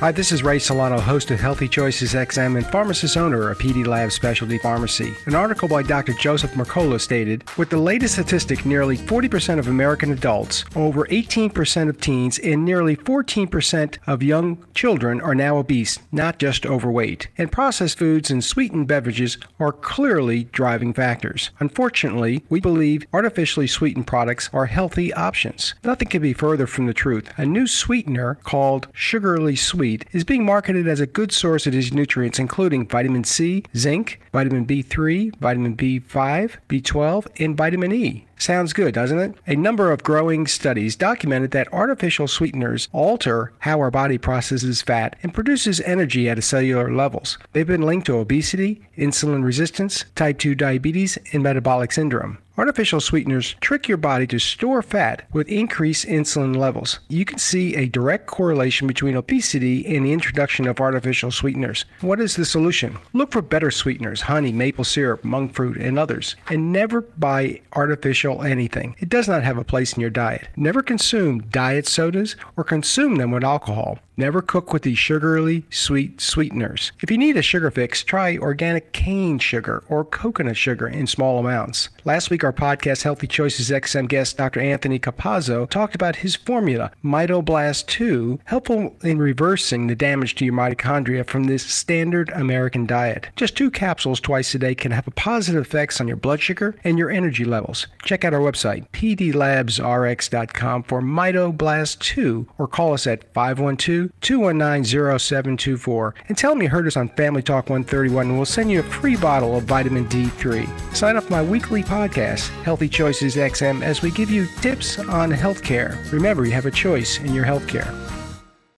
Hi, this is Ray Solano, host of Healthy Choices XM and pharmacist owner of PD Lab Specialty Pharmacy. An article by Dr. Joseph Mercola stated With the latest statistic, nearly 40% of American adults, over 18% of teens, and nearly 14% of young children are now obese, not just overweight. And processed foods and sweetened beverages are clearly driving factors. Unfortunately, we believe artificially sweetened products are healthy options. Nothing could be further from the truth. A new sweetener called Sugarly Sweet is being marketed as a good source of these nutrients, including vitamin C, zinc, vitamin B3, vitamin B5, B12, and vitamin E. Sounds good, doesn't it? A number of growing studies documented that artificial sweeteners alter how our body processes fat and produces energy at a cellular levels. They've been linked to obesity, insulin resistance, type 2 diabetes, and metabolic syndrome. Artificial sweeteners trick your body to store fat with increased insulin levels. You can see a direct correlation between obesity and the introduction of artificial sweeteners. What is the solution? Look for better sweeteners, honey, maple syrup, monk fruit, and others, and never buy artificial anything. It does not have a place in your diet. Never consume diet sodas or consume them with alcohol. Never cook with these sugary sweet sweeteners. If you need a sugar fix, try organic cane sugar or coconut sugar in small amounts. Last week, our podcast Healthy Choices XM guest Dr. Anthony Capazzo talked about his formula, Mitoblast 2, helpful in reversing the damage to your mitochondria from this standard American diet. Just two capsules twice a day can have positive effects on your blood sugar and your energy levels. Check out our website, pdlabsrx.com for Mitoblast 2 or call us at 512 219 0724 and tell them you heard us on Family Talk 131 and we'll send you a free bottle of vitamin D3. Sign up for my weekly podcast, Healthy Choices XM, as we give you tips on healthcare. Remember, you have a choice in your healthcare.